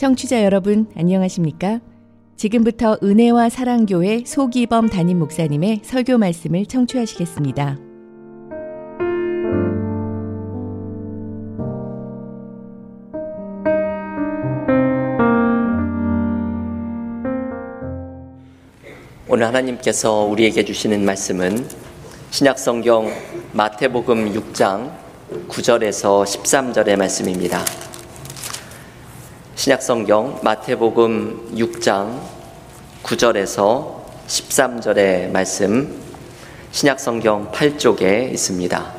청취자 여러분, 안녕하십니까? 지금부터 은혜와 사랑교회 소기범 담임 목사님의 설교 말씀을 청취하시겠습니다. 오늘 하나님께서 우리에게 주시는 말씀은 신약성경 마태복음 6장 9절에서 13절의 말씀입니다. 신약성경 마태복음 6장 9절에서 13절의 말씀 신약성경 8쪽에 있습니다.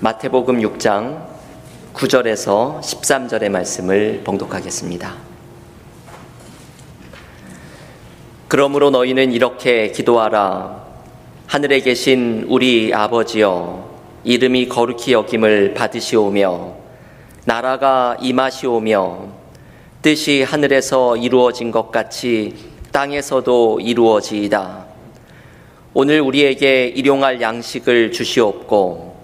마태복음 6장 9절에서 13절의 말씀을 봉독하겠습니다. 그러므로 너희는 이렇게 기도하라. 하늘에 계신 우리 아버지여, 이름이 거룩히 여김을 받으시오며, 나라가 임하시오며 뜻이 하늘에서 이루어진 것 같이 땅에서도 이루어지이다. 오늘 우리에게 일용할 양식을 주시옵고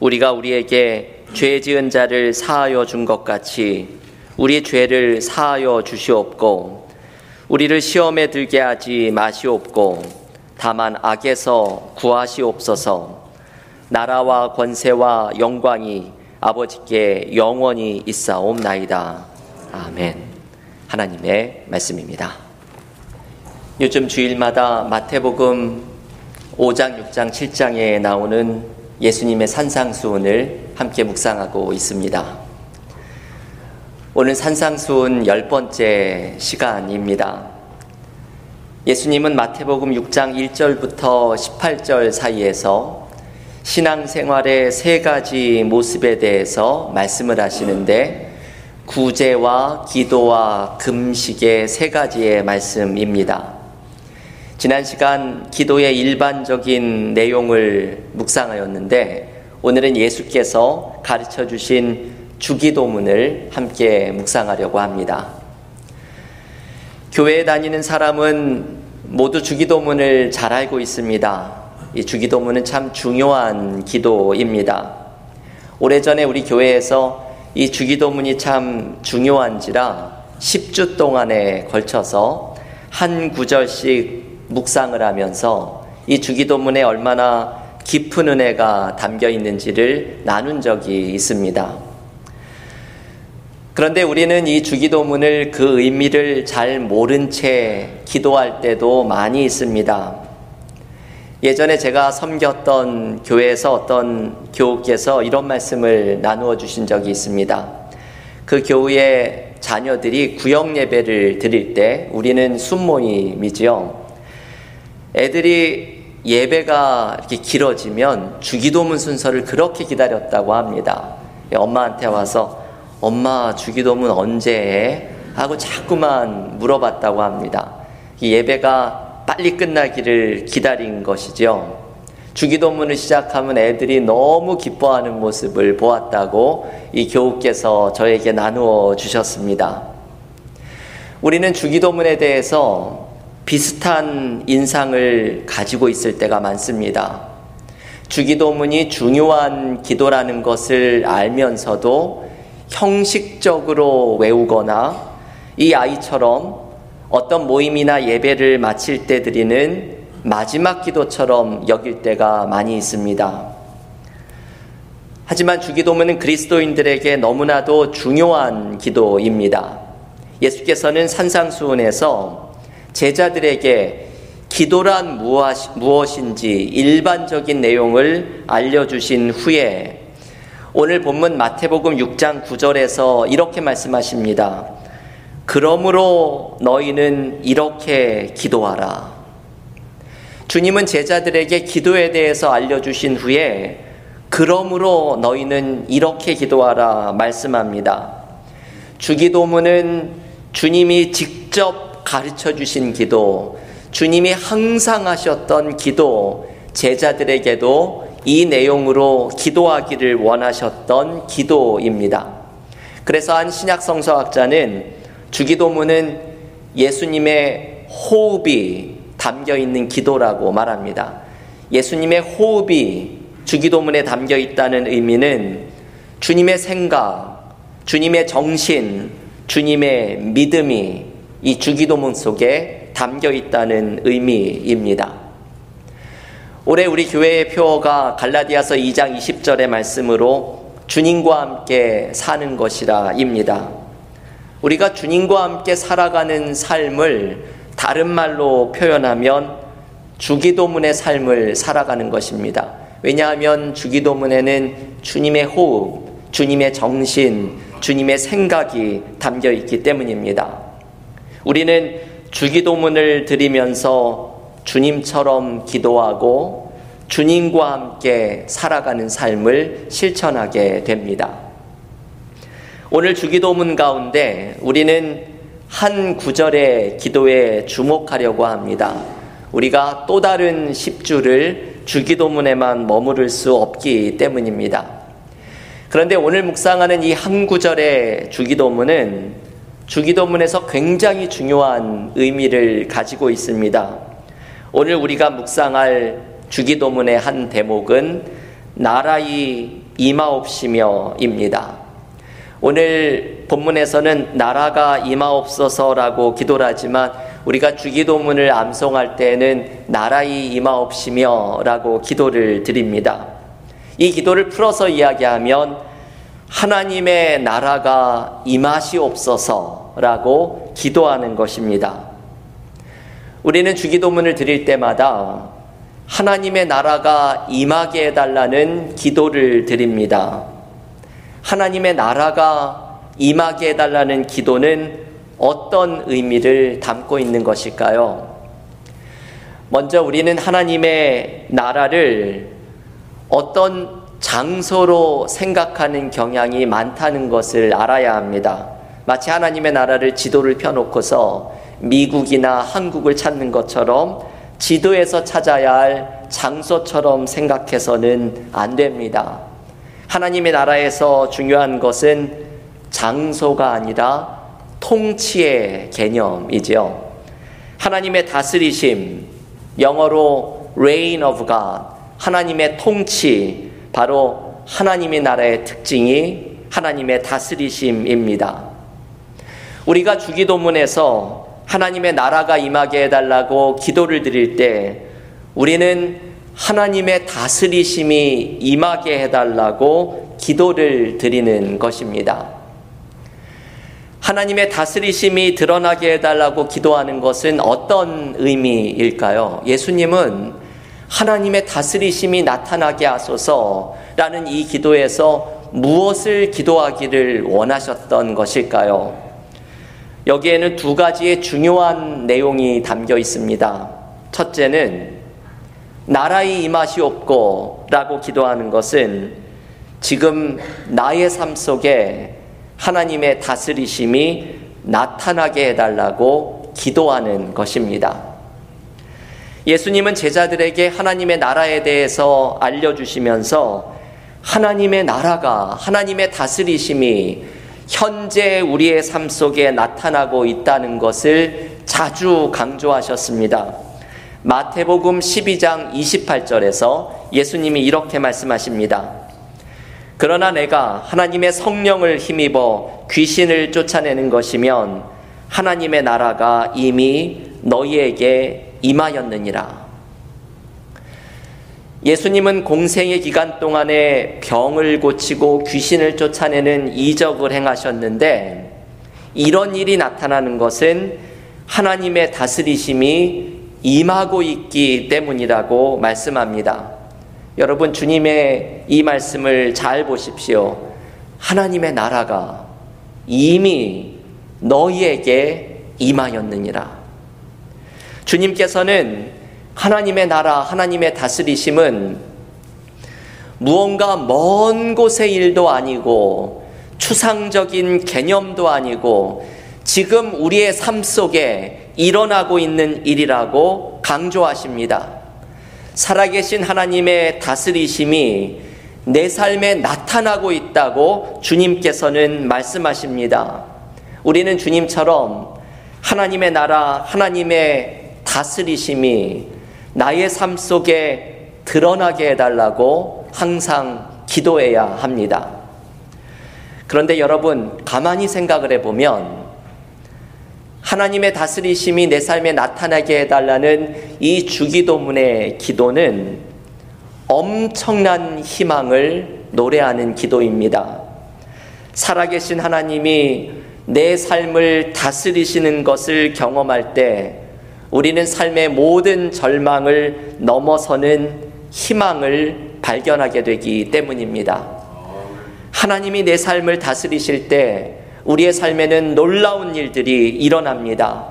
우리가 우리에게 죄 지은 자를 사하여 준 것 같이 우리 죄를 사하여 주시옵고 우리를 시험에 들게 하지 마시옵고 다만 악에서 구하시옵소서 나라와 권세와 영광이 아버지께 영원히 있사옵나이다. 아멘. 하나님의 말씀입니다. 요즘 주일마다 마태복음 5장, 6장, 7장에 나오는 예수님의 산상수훈을 함께 묵상하고 있습니다. 오늘 산상수훈 열 번째 시간입니다. 예수님은 마태복음 6장 1절부터 18절 사이에서 신앙생활의 세 가지 모습에 대해서 말씀을 하시는데 구제와 기도와 금식의 세 가지의 말씀입니다. 지난 시간 기도의 일반적인 내용을 묵상하였는데 오늘은 예수께서 가르쳐 주신 주기도문을 함께 묵상하려고 합니다. 교회에 다니는 사람은 모두 주기도문을 잘 알고 있습니다. 이 주기도문은 참 중요한 기도입니다. 오래전에 우리 교회에서 이 주기도문이 참 중요한지라 10주 동안에 걸쳐서 한 구절씩 묵상을 하면서 이 주기도문에 얼마나 깊은 은혜가 담겨 있는지를 나눈 적이 있습니다. 그런데 우리는 이 주기도문을 그 의미를 잘 모른 채 기도할 때도 많이 있습니다. 예전에 제가 섬겼던 교회에서 어떤 교우께서 이런 말씀을 나누어 주신 적이 있습니다. 그 교우의 자녀들이 구역 예배를 드릴 때 우리는 순모임이지요. 애들이 예배가 이렇게 길어지면 주기도문 순서를 그렇게 기다렸다고 합니다. 엄마한테 와서 엄마 주기도문 언제 해? 하고 자꾸만 물어봤다고 합니다. 이 예배가 빨리 끝나기를 기다린 것이죠. 주기도문을 시작하면 애들이 너무 기뻐하는 모습을 보았다고 이 교우께서 저에게 나누어 주셨습니다. 우리는 주기도문에 대해서 비슷한 인상을 가지고 있을 때가 많습니다. 주기도문이 중요한 기도라는 것을 알면서도 형식적으로 외우거나 이 아이처럼 어떤 모임이나 예배를 마칠 때 드리는 마지막 기도처럼 여길 때가 많이 있습니다. 하지만 주기도문은 그리스도인들에게 너무나도 중요한 기도입니다. 예수께서는 산상수훈에서 제자들에게 기도란 무엇인지 일반적인 내용을 알려주신 후에 오늘 본문 마태복음 6장 9절에서 이렇게 말씀하십니다. 그러므로 너희는 이렇게 기도하라. 주님은 제자들에게 기도에 대해서 알려주신 후에 그러므로 너희는 이렇게 기도하라 말씀합니다. 주기도문은 주님이 직접 가르쳐 주신 기도, 주님이 항상 하셨던 기도, 제자들에게도 이 내용으로 기도하기를 원하셨던 기도입니다. 그래서 한 신약 성서학자는 주기도문은 예수님의 호흡이 담겨 있는 기도라고 말합니다. 예수님의 호흡이 주기도문에 담겨 있다는 의미는 주님의 생각, 주님의 정신, 주님의 믿음이 이 주기도문 속에 담겨 있다는 의미입니다. 올해 우리 교회의 표어가 갈라디아서 2장 20절의 말씀으로 주님과 함께 사는 것이라입니다. 우리가 주님과 함께 살아가는 삶을 다른 말로 표현하면 주기도문의 삶을 살아가는 것입니다. 왜냐하면 주기도문에는 주님의 호흡, 주님의 정신, 주님의 생각이 담겨 있기 때문입니다. 우리는 주기도문을 드리면서 주님처럼 기도하고 주님과 함께 살아가는 삶을 실천하게 됩니다. 오늘 주기도문 가운데 우리는 한 구절의 기도에 주목하려고 합니다. 우리가 또 다른 10주를 주기도문에만 머무를 수 없기 때문입니다. 그런데 오늘 묵상하는 이 한 구절의 주기도문은 주기도문에서 굉장히 중요한 의미를 가지고 있습니다. 오늘 우리가 묵상할 주기도문의 한 대목은 나라의 임하옵시며입니다. 오늘 본문에서는 나라가 임하옵소서라고 기도를 하지만 우리가 주기도문을 암송할 때는 나라의 임하옵시며 라고 기도를 드립니다. 이 기도를 풀어서 이야기하면 하나님의 나라가 임하시옵소서 라고 기도하는 것입니다. 우리는 주기도문을 드릴 때마다 하나님의 나라가 임하게 해달라는 기도를 드립니다. 하나님의 나라가 임하게 해달라는 기도는 어떤 의미를 담고 있는 것일까요? 먼저 우리는 하나님의 나라를 어떤 장소로 생각하는 경향이 많다는 것을 알아야 합니다. 마치 하나님의 나라를 지도를 펴놓고서 미국이나 한국을 찾는 것처럼 지도에서 찾아야 할 장소처럼 생각해서는 안 됩니다. 하나님의 나라에서 중요한 것은 장소가 아니라 통치의 개념이지요. 하나님의 다스리심, 영어로 reign of God, 하나님의 통치, 바로 하나님의 나라의 특징이 하나님의 다스리심입니다. 우리가 주기도문에서 하나님의 나라가 임하게 해달라고 기도를 드릴 때 우리는 하나님의 다스리심이 임하게 해달라고 기도를 드리는 것입니다. 하나님의 다스리심이 드러나게 해달라고 기도하는 것은 어떤 의미일까요? 예수님은 하나님의 다스리심이 나타나게 하소서라는 이 기도에서 무엇을 기도하기를 원하셨던 것일까요? 여기에는 두 가지의 중요한 내용이 담겨 있습니다. 첫째는 나라의 임하시 없고 라고 기도하는 것은 지금 나의 삶 속에 하나님의 다스리심이 나타나게 해달라고 기도하는 것입니다. 예수님은 제자들에게 하나님의 나라에 대해서 알려주시면서 하나님의 나라가, 하나님의 다스리심이 현재 우리의 삶 속에 나타나고 있다는 것을 자주 강조하셨습니다. 마태복음 12장 28절에서 예수님이 이렇게 말씀하십니다. 그러나 내가 하나님의 성령을 힘입어 귀신을 쫓아내는 것이면 하나님의 나라가 이미 너희에게 임하였느니라. 예수님은 공생의 기간 동안에 병을 고치고 귀신을 쫓아내는 이적을 행하셨는데 이런 일이 나타나는 것은 하나님의 다스리심이 임하고 있기 때문이라고 말씀합니다. 여러분, 주님의 이 말씀을 잘 보십시오. 하나님의 나라가 이미 너희에게 임하였느니라. 주님께서는 하나님의 나라, 하나님의 다스리심은 무언가 먼 곳의 일도 아니고 추상적인 개념도 아니고 지금 우리의 삶 속에 일어나고 있는 일이라고 강조하십니다. 살아계신 하나님의 다스리심이 내 삶에 나타나고 있다고 주님께서는 말씀하십니다. 우리는 주님처럼 하나님의 나라, 하나님의 다스리심이 나의 삶 속에 드러나게 해달라고 항상 기도해야 합니다. 그런데 여러분, 가만히 생각을 해보면 하나님의 다스리심이 내 삶에 나타나게 해달라는 이 주기도문의 기도는 엄청난 희망을 노래하는 기도입니다. 살아계신 하나님이 내 삶을 다스리시는 것을 경험할 때 우리는 삶의 모든 절망을 넘어서는 희망을 발견하게 되기 때문입니다. 하나님이 내 삶을 다스리실 때 우리의 삶에는 놀라운 일들이 일어납니다.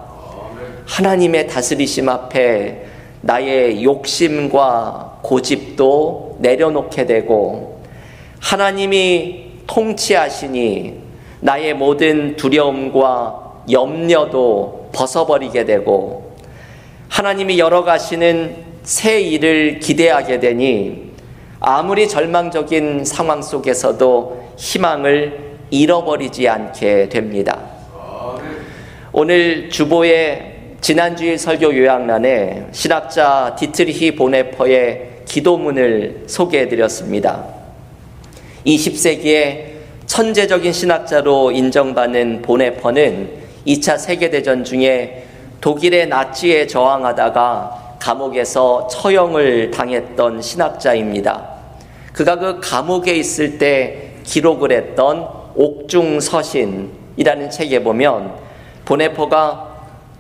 하나님의 다스리심 앞에 나의 욕심과 고집도 내려놓게 되고 하나님이 통치하시니 나의 모든 두려움과 염려도 벗어버리게 되고 하나님이 열어가시는 새 일을 기대하게 되니 아무리 절망적인 상황 속에서도 희망을 잃어버리지 않게 됩니다. 오늘 주보의 지난주일 설교 요약란에 신학자 디트리히 보네퍼의 기도문을 소개해 드렸습니다. 20세기에 천재적인 신학자로 인정받는 보네퍼는 2차 세계대전 중에 독일의 나치에 저항하다가 감옥에서 처형을 당했던 신학자입니다. 그가 그 감옥에 있을 때 기록을 했던 옥중서신이라는 책에 보면 보네퍼가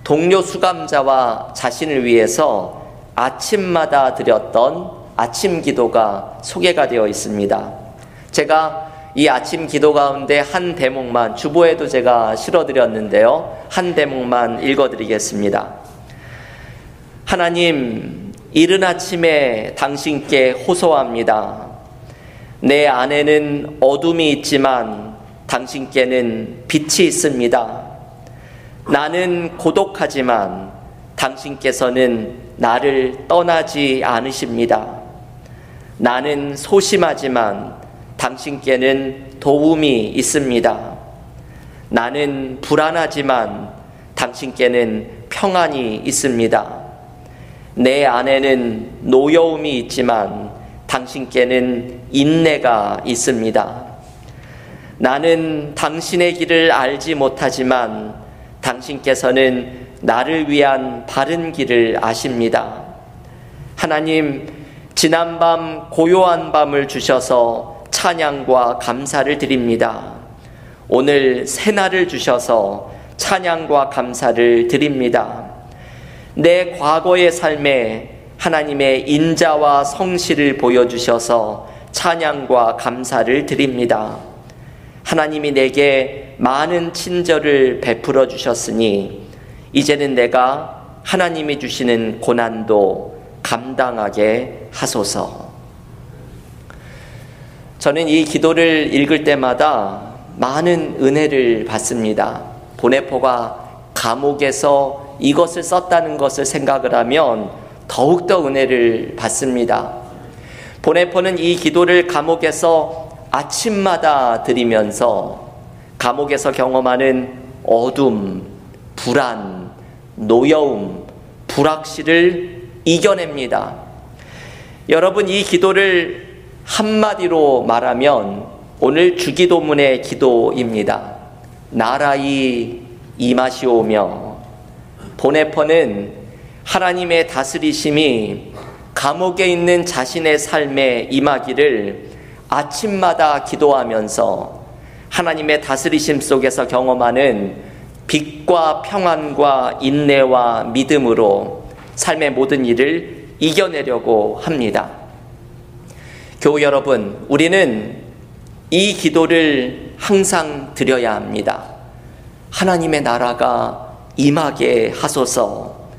동료 수감자와 자신을 위해서 아침마다 드렸던 아침 기도가 소개가 되어 있습니다. 제가 이 아침 기도 가운데 한 대목만 주보에도 제가 실어 드렸는데요. 한 대목만 읽어 드리겠습니다. 하나님, 이른 아침에 당신께 호소합니다. 내 안에는 어둠이 있지만 당신께는 빛이 있습니다. 나는 고독하지만 당신께서는 나를 떠나지 않으십니다. 나는 소심하지만 당신께는 도움이 있습니다. 나는 불안하지만 당신께는 평안이 있습니다. 내 안에는 노여움이 있지만 당신께는 인내가 있습니다. 나는 당신의 길을 알지 못하지만 당신께서는 나를 위한 바른 길을 아십니다. 하나님, 지난밤 고요한 밤을 주셔서 찬양과 감사를 드립니다. 오늘 새날을 주셔서 찬양과 감사를 드립니다. 내 과거의 삶에 하나님의 인자와 성실을 보여주셔서 찬양과 감사를 드립니다. 하나님이 내게 많은 친절을 베풀어 주셨으니 이제는 내가 하나님이 주시는 고난도 감당하게 하소서. 저는 이 기도를 읽을 때마다 많은 은혜를 받습니다. 보네포가 감옥에서 이것을 썼다는 것을 생각을 하면 더욱더 은혜를 받습니다. 보네포는 이 기도를 감옥에서 아침마다 드리면서 감옥에서 경험하는 어둠, 불안, 노여움, 불확실을 이겨냅니다. 여러분, 이 기도를 한마디로 말하면 오늘 주기도문의 기도입니다. 나라이 임하시오며 보네퍼는 하나님의 다스리심이 감옥에 있는 자신의 삶에 임하기를 아침마다 기도하면서 하나님의 다스리심 속에서 경험하는 빛과 평안과 인내와 믿음으로 삶의 모든 일을 이겨내려고 합니다. 교우 여러분, 우리는 이 기도를 항상 드려야 합니다. 하나님의 나라가 임하게 하소서,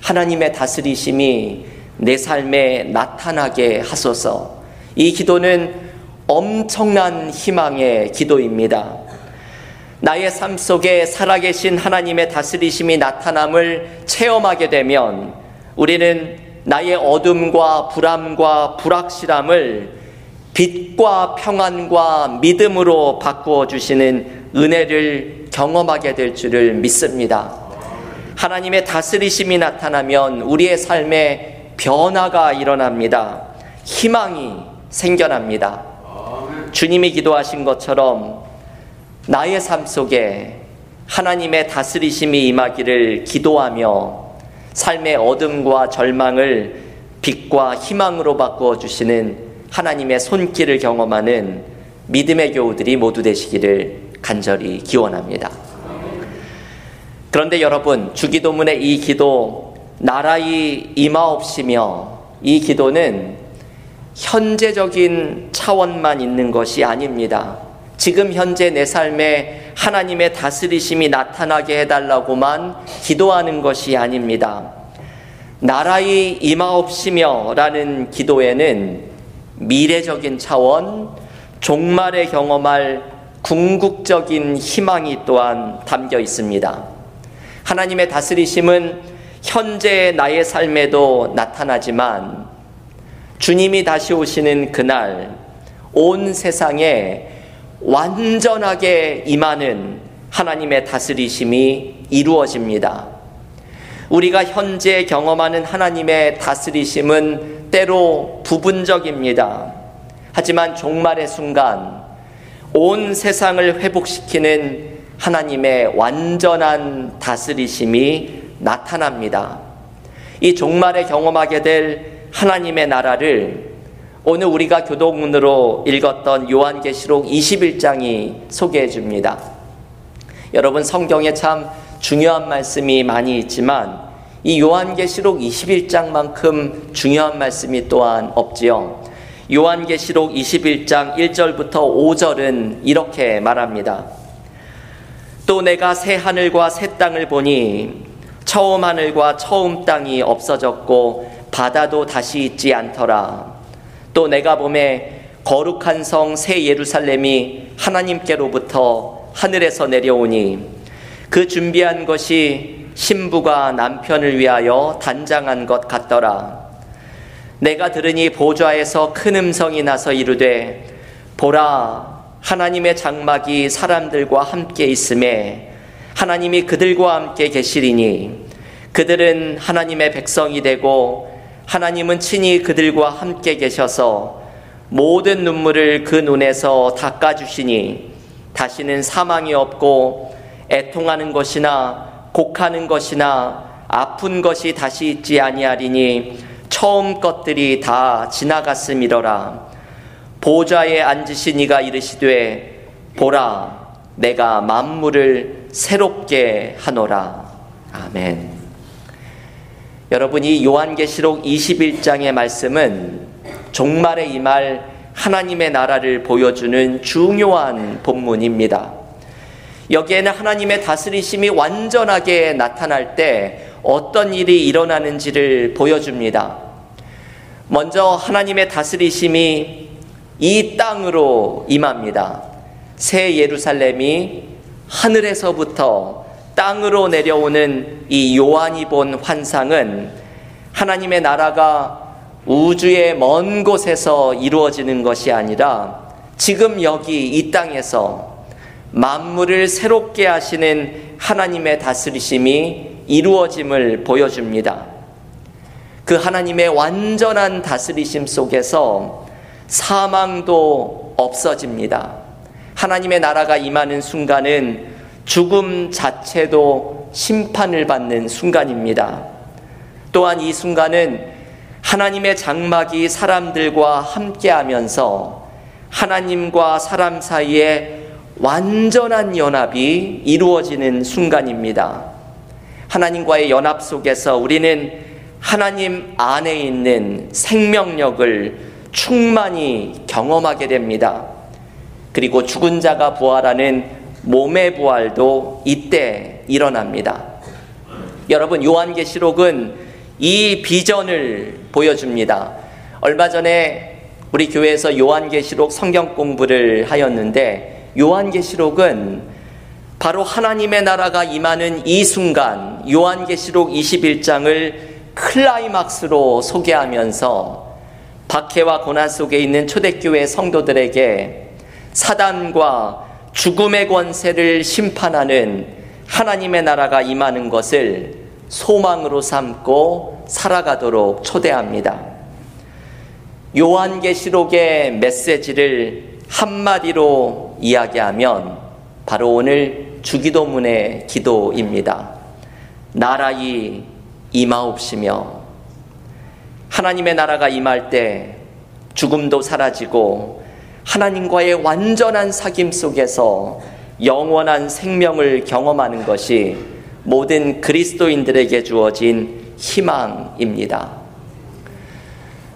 하나님의 다스리심이 내 삶에 나타나게 하소서. 이 기도는 엄청난 희망의 기도입니다. 나의 삶 속에 살아계신 하나님의 다스리심이 나타남을 체험하게 되면 우리는 나의 어둠과 불안과 불확실함을 빛과 평안과 믿음으로 바꾸어 주시는 은혜를 경험하게 될 줄을 믿습니다. 하나님의 다스리심이 나타나면 우리의 삶에 변화가 일어납니다. 희망이 생겨납니다. 주님이 기도하신 것처럼 나의 삶 속에 하나님의 다스리심이 임하기를 기도하며 삶의 어둠과 절망을 빛과 희망으로 바꾸어 주시는 하나님의 손길을 경험하는 믿음의 교우들이 모두 되시기를 간절히 기원합니다. 그런데 여러분, 주기도문의 이 기도, 나라의 임하옵시며 이 기도는 현재적인 차원만 있는 것이 아닙니다. 지금 현재 내 삶에 하나님의 다스리심이 나타나게 해달라고만 기도하는 것이 아닙니다. 나라의 임하옵시며 라는 기도에는 미래적인 차원, 종말에 경험할 궁극적인 희망이 또한 담겨 있습니다. 하나님의 다스리심은 현재의 나의 삶에도 나타나지만 주님이 다시 오시는 그날 온 세상에 완전하게 임하는 하나님의 다스리심이 이루어집니다. 우리가 현재 경험하는 하나님의 다스리심은 때로 부분적입니다. 하지만 종말의 순간 온 세상을 회복시키는 하나님의 완전한 다스리심이 나타납니다. 이 종말에 경험하게 될 하나님의 나라를 오늘 우리가 교도문으로 읽었던 요한계시록 21장이 소개해 줍니다. 여러분 성경에 참 중요한 말씀이 많이 있지만 이 요한계시록 21장만큼 중요한 말씀이 또한 없지요. 요한계시록 21장 1절부터 5절은 이렇게 말합니다. 또 내가 새 하늘과 새 땅을 보니 처음 하늘과 처음 땅이 없어졌고 바다도 다시 있지 않더라. 또 내가 봄에 거룩한 성 새 예루살렘이 하나님께로부터 하늘에서 내려오니 그 준비한 것이 신부가 남편을 위하여 단장한 것 같더라. 내가 들으니 보좌에서 큰 음성이 나서 이르되 보라 하나님의 장막이 사람들과 함께 있음에 하나님이 그들과 함께 계시리니 그들은 하나님의 백성이 되고 하나님은 친히 그들과 함께 계셔서 모든 눈물을 그 눈에서 닦아주시니 다시는 사망이 없고 애통하는 것이나 곡하는 것이나 아픈 것이 다시 있지 아니하리니 처음 것들이 다 지나갔음이러라. 보좌에 앉으신 이가 이르시되 보라 내가 만물을 새롭게 하노라. 아멘 여러분 이 요한계시록 21장의 말씀은 종말에 임할 하나님의 나라를 보여주는 중요한 본문입니다. 여기에는 하나님의 다스리심이 완전하게 나타날 때 어떤 일이 일어나는지를 보여줍니다. 먼저 하나님의 다스리심이 이 땅으로 임합니다. 새 예루살렘이 하늘에서부터 땅으로 내려오는 이 요한이 본 환상은 하나님의 나라가 우주의 먼 곳에서 이루어지는 것이 아니라 지금 여기 이 땅에서 만물을 새롭게 하시는 하나님의 다스리심이 이루어짐을 보여줍니다. 그 하나님의 완전한 다스리심 속에서 사망도 없어집니다. 하나님의 나라가 임하는 순간은 죽음 자체도 심판을 받는 순간입니다. 또한 이 순간은 하나님의 장막이 사람들과 함께 하면서 하나님과 사람 사이에 완전한 연합이 이루어지는 순간입니다. 하나님과의 연합 속에서 우리는 하나님 안에 있는 생명력을 충만히 경험하게 됩니다. 그리고 죽은 자가 부활하는 몸의 부활도 이때 일어납니다. 여러분 요한계시록은 이 비전을 보여줍니다. 얼마 전에 우리 교회에서 요한계시록 성경 공부를 하였는데 요한계시록은 바로 하나님의 나라가 임하는 이 순간 요한계시록 21장을 클라이막스로 소개하면서 박해와 고난 속에 있는 초대교회 성도들에게 사단과 죽음의 권세를 심판하는 하나님의 나라가 임하는 것을 소망으로 삼고 살아가도록 초대합니다. 요한계시록의 메시지를 한마디로 이야기하면 바로 오늘 주기도문의 기도입니다. 나라이 임하옵시며 하나님의 나라가 임할 때 죽음도 사라지고 하나님과의 완전한 사귐 속에서 영원한 생명을 경험하는 것이 모든 그리스도인들에게 주어진 희망입니다.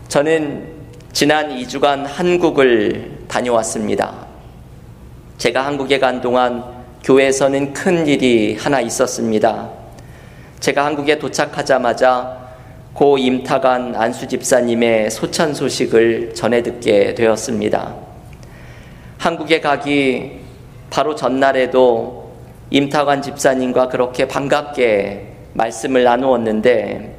저는 지난 2주간 한국을 다녀왔습니다. 제가 한국에 간 동안 교회에서는 큰 일이 하나 있었습니다. 제가 한국에 도착하자마자 고 임타간 안수 집사님의 소찬 소식을 전해 듣게 되었습니다. 한국에 가기 바로 전날에도 임타관 집사님과 그렇게 반갑게 말씀을 나누었는데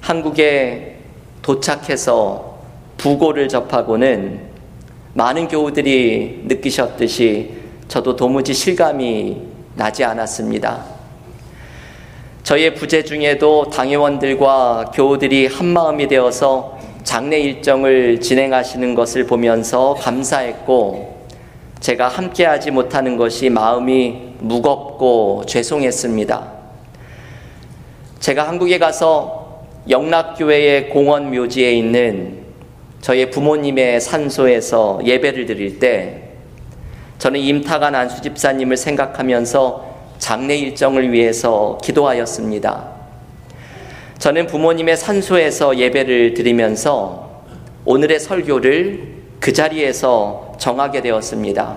한국에 도착해서 부고를 접하고는 많은 교우들이 느끼셨듯이 저도 도무지 실감이 나지 않았습니다. 저의 부재 중에도 당회원들과 교우들이 한마음이 되어서 장례 일정을 진행하시는 것을 보면서 감사했고 제가 함께하지 못하는 것이 마음이 무겁고 죄송했습니다. 제가 한국에 가서 영락교회의 공원 묘지에 있는 저의 부모님의 산소에서 예배를 드릴 때 저는 임타간 안수 집사님을 생각하면서 장례 일정을 위해서 기도하였습니다. 저는 부모님의 산소에서 예배를 드리면서 오늘의 설교를 그 자리에서 정하게 되었습니다.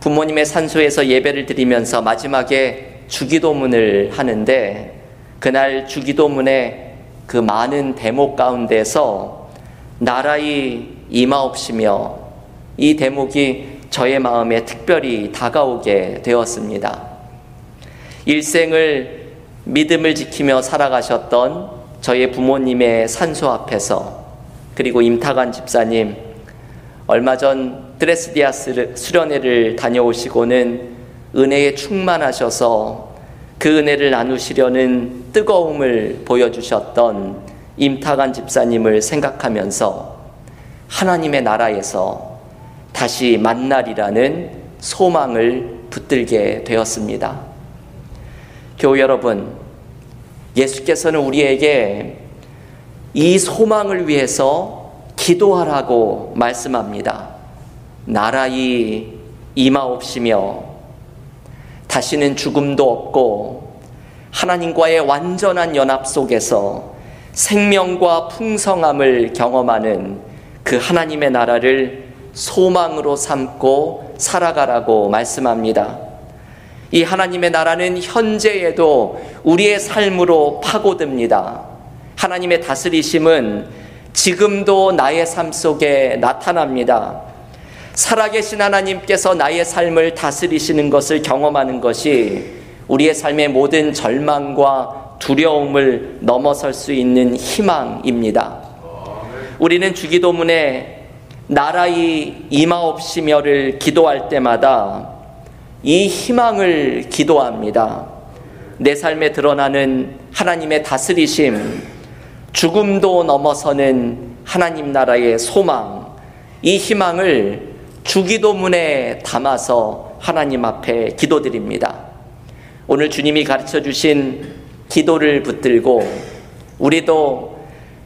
부모님의 산소에서 예배를 드리면서 마지막에 주기도문을 하는데 그날 주기도문의 그 많은 대목 가운데서 나라의 임하옵시며 이 대목이 저의 마음에 특별히 다가오게 되었습니다. 일생을 믿음을 지키며 살아가셨던 저의 부모님의 산소 앞에서 그리고 임타간 집사님 얼마 전 드레스디아스 수련회를 다녀오시고는 은혜에 충만하셔서 그 은혜를 나누시려는 뜨거움을 보여주셨던 임타간 집사님을 생각하면서 하나님의 나라에서 다시 만날이라는 소망을 붙들게 되었습니다. 교우 여러분, 예수께서는 우리에게 이 소망을 위해서 기도하라고 말씀합니다. 나라이 임하옵시며 다시는 죽음도 없고 하나님과의 완전한 연합 속에서 생명과 풍성함을 경험하는 그 하나님의 나라를 소망으로 삼고 살아가라고 말씀합니다. 이 하나님의 나라는 현재에도 우리의 삶으로 파고듭니다. 하나님의 다스리심은 지금도 나의 삶 속에 나타납니다. 살아계신 하나님께서 나의 삶을 다스리시는 것을 경험하는 것이 우리의 삶의 모든 절망과 두려움을 넘어설 수 있는 희망입니다. 우리는 주기도문에 나라의 임하옵시며를 기도할 때마다 이 희망을 기도합니다. 내 삶에 드러나는 하나님의 다스리심, 죽음도 넘어서는 하나님 나라의 소망, 이 희망을 주기도문에 담아서 하나님 앞에 기도드립니다. 오늘 주님이 가르쳐 주신 기도를 붙들고 우리도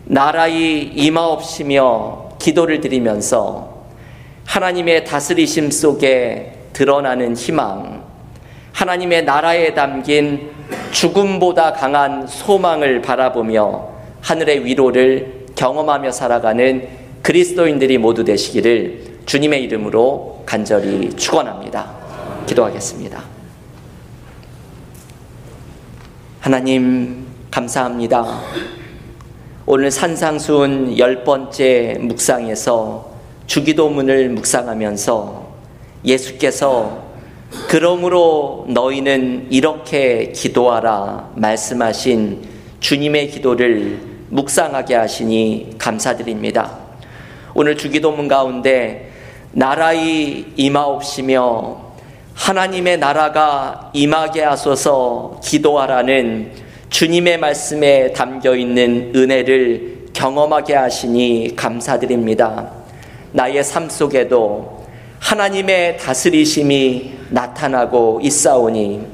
나라의 임하옵시며 기도를 드리면서 하나님의 다스리심 속에 드러나는 희망, 하나님의 나라에 담긴 죽음보다 강한 소망을 바라보며 하늘의 위로를 경험하며 살아가는 그리스도인들이 모두 되시기를 주님의 이름으로 간절히 축원합니다. 기도하겠습니다. 하나님 감사합니다. 오늘 산상수훈 열 번째 묵상에서 주기도문을 묵상하면서 예수께서 그러므로 너희는 이렇게 기도하라 말씀하신 주님의 기도를 묵상하게 하시니 감사드립니다. 오늘 주기도문 가운데 나라의 임하옵시며 하나님의 나라가 임하게 하소서 기도하라는 주님의 말씀에 담겨 있는 은혜를 경험하게 하시니 감사드립니다. 나의 삶 속에도 하나님의 다스리심이 나타나고 있사오니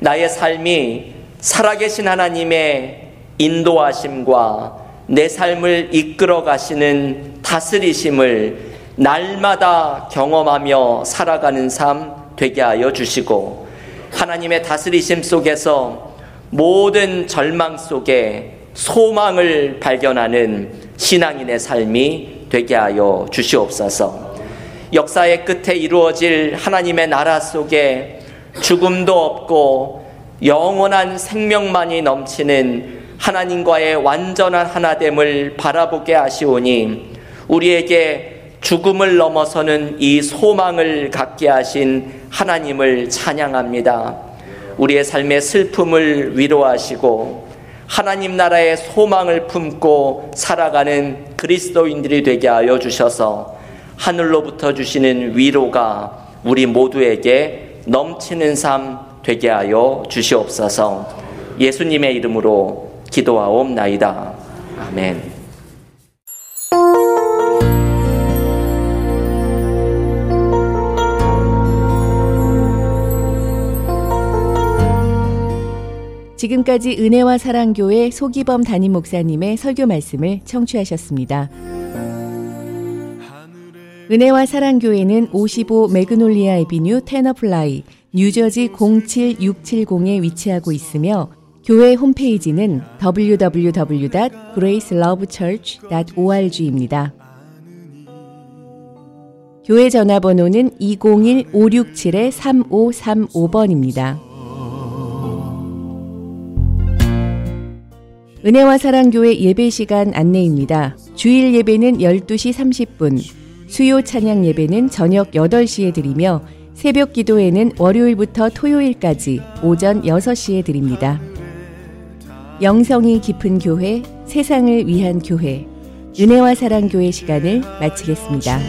나의 삶이 살아계신 하나님의 인도하심과 내 삶을 이끌어 가시는 다스리심을 날마다 경험하며 살아가는 삶 되게 하여 주시고 하나님의 다스리심 속에서 모든 절망 속에 소망을 발견하는 신앙인의 삶이 되게 하여 주시옵소서. 역사의 끝에 이루어질 하나님의 나라 속에 죽음도 없고 영원한 생명만이 넘치는 하나님과의 완전한 하나됨을 바라보게 하시오니 우리에게 죽음을 넘어서는 이 소망을 갖게 하신 하나님을 찬양합니다. 우리의 삶의 슬픔을 위로하시고 하나님 나라의 소망을 품고 살아가는 그리스도인들이 되게 하여 주셔서 하늘로부터 주시는 위로가 우리 모두에게 넘치는 삶 되게 하여 주시옵소서 예수님의 이름으로 기도하옵나이다. 아멘. 지금까지 은혜와 사랑교회 소기범 담임 목사님의 설교 말씀을 청취하셨습니다. 은혜와 사랑교회는 55 매그놀리아 에비뉴 테너플라이 뉴저지 07670에 위치하고 있으며 교회 홈페이지는 www.gracelovechurch.org입니다. 교회 전화번호는 201-567-3535번입니다. 은혜와 사랑교회 예배 시간 안내입니다. 주일 예배는 12시 30분, 수요 찬양 예배는 저녁 8시에 드리며 새벽 기도회는 월요일부터 토요일까지 오전 6시에 드립니다. 영성이 깊은 교회, 세상을 위한 교회, 은혜와 사랑 교회 시간을 마치겠습니다.